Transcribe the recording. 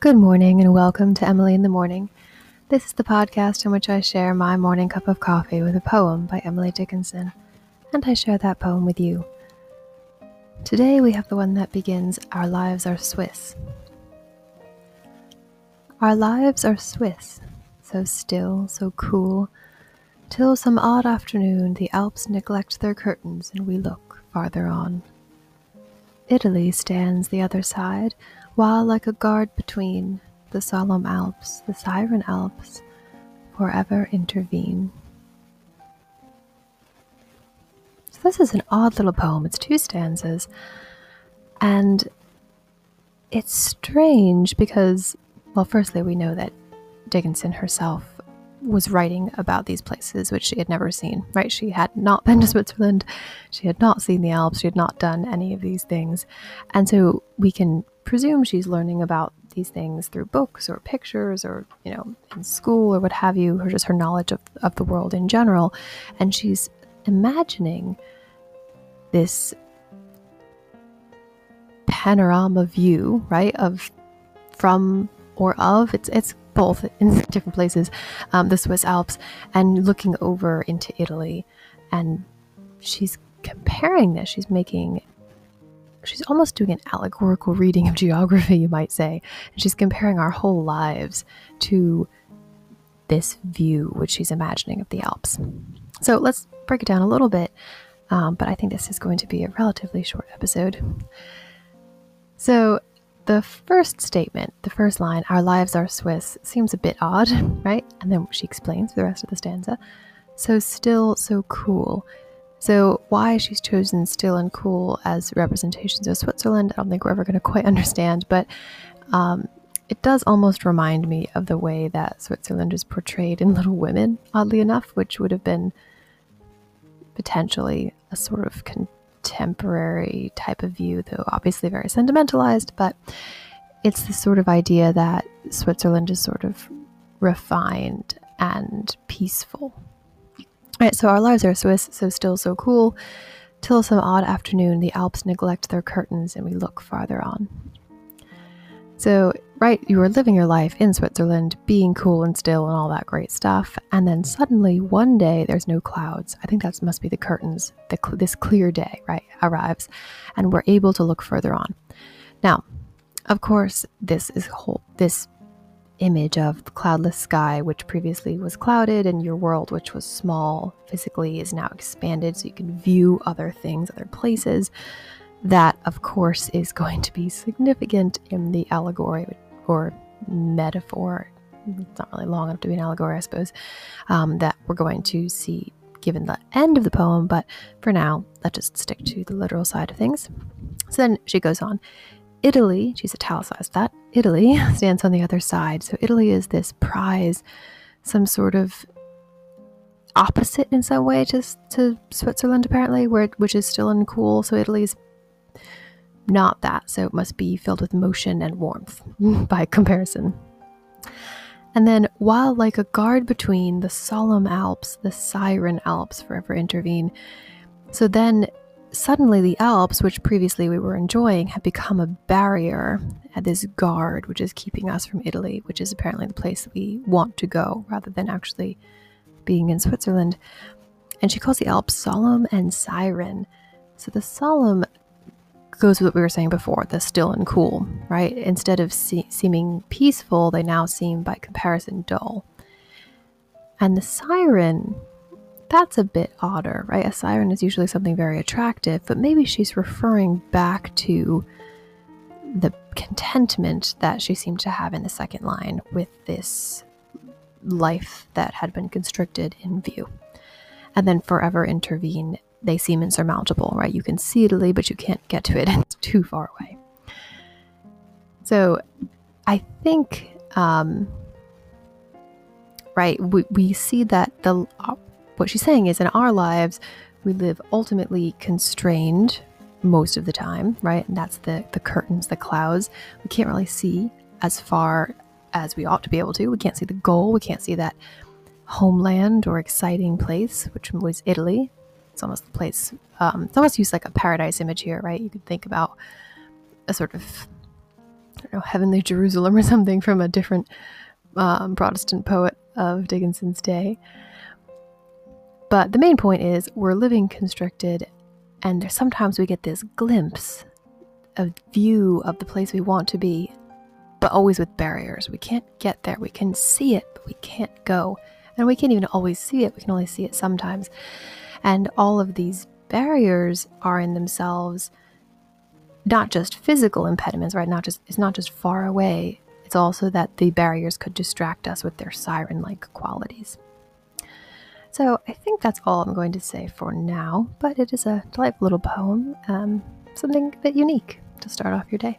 Good morning and welcome to Emily in the Morning. This is the podcast in which I share my morning cup of coffee with a poem by Emily Dickinson, and I share that poem with you. Today we have the one that begins Our lives are Swiss. Our lives are Swiss, so still, so cool, till some odd afternoon the Alps neglect their curtains and we look farther on. Italy stands the other side while like a guard between the solemn Alps, the siren Alps, forever intervene. So, this is an odd little poem. It's two stanzas, and it's strange because, well, firstly, we know that Dickinson herself was writing about these places which she had never seen, right? She had not been to mm-hmm. Switzerland, she had not seen the Alps, she had not done any of these things. And so we can presume she's learning about these things through books or pictures or, you know, in school or what have you, or just her knowledge of, of the world in general. And she's imagining this panorama view, right, of from or of it's it's both in different places, um, the Swiss Alps, and looking over into Italy, and she's comparing this. She's making she's almost doing an allegorical reading of geography, you might say. And she's comparing our whole lives to this view which she's imagining of the Alps. So let's break it down a little bit, um, but I think this is going to be a relatively short episode. So, the first statement, the first line, our lives are Swiss, seems a bit odd, right? And then she explains the rest of the stanza. So still, so cool. So, why she's chosen still and cool as representations of Switzerland, I don't think we're ever going to quite understand, but um, it does almost remind me of the way that Switzerland is portrayed in Little Women, oddly enough, which would have been potentially a sort of contemporary type of view, though obviously very sentimentalized, but it's the sort of idea that Switzerland is sort of refined and peaceful Right, so our lives are Swiss, so still so cool. Till some odd afternoon, the Alps neglect their curtains and we look farther on. So, right, you were living your life in Switzerland, being cool and still and all that great stuff, and then suddenly one day there's no clouds. I think that must be the curtains. The cl- this clear day, right, arrives, and we're able to look further on. Now, of course, this is whole. This image of the cloudless sky, which previously was clouded, and your world, which was small physically, is now expanded so you can view other things, other places. That, of course, is going to be significant in the allegory or metaphor. It's not really long enough to be an allegory, I suppose, um, that we're going to see given the end of the poem, but for now, let's just stick to the literal side of things. So then she goes on Italy, she's italicized that, Italy stands on the other side. So Italy is this prize, some sort of opposite in some way to, to Switzerland, apparently, where which is still uncool. So Italy's not that. So it must be filled with motion and warmth by comparison. And then, while like a guard between the solemn Alps, the siren Alps forever intervene, so then suddenly the Alps, which previously we were enjoying, have become a barrier at this guard, which is keeping us from Italy, which is apparently the place we want to go rather than actually being in Switzerland. And she calls the Alps solemn and siren. So the solemn goes with what we were saying before the still and cool, right? Instead of se- seeming peaceful, they now seem by comparison dull. And the siren that's a bit odder, right? A siren is usually something very attractive, but maybe she's referring back to the contentment that she seemed to have in the second line with this life that had been constricted in view. And then forever intervene, they seem insurmountable, right? You can see Italy, but you can't get to it, it's too far away. So I think, um, right, we, we see that the what she's saying is in our lives, we live ultimately constrained most of the time, right? And that's the the curtains, the clouds. We can't really see as far as we ought to be able to. We can't see the goal. We can't see that homeland or exciting place, which was Italy. It's almost the place. Um, it's almost used like a paradise image here, right? You could think about a sort of I don't know, Heavenly Jerusalem or something from a different um, Protestant poet of Dickinson's day. But the main point is we're living constricted, and sometimes we get this glimpse, a view of the place we want to be, but always with barriers. We can't get there. We can see it, but we can't go. And we can't even always see it, we can only see it sometimes. And all of these barriers are in themselves not just physical impediments, right? Not just it's not just far away. It's also that the barriers could distract us with their siren-like qualities. So I think that's all I'm going to say for now, but it is a delightful little poem, um, something a bit unique to start off your day.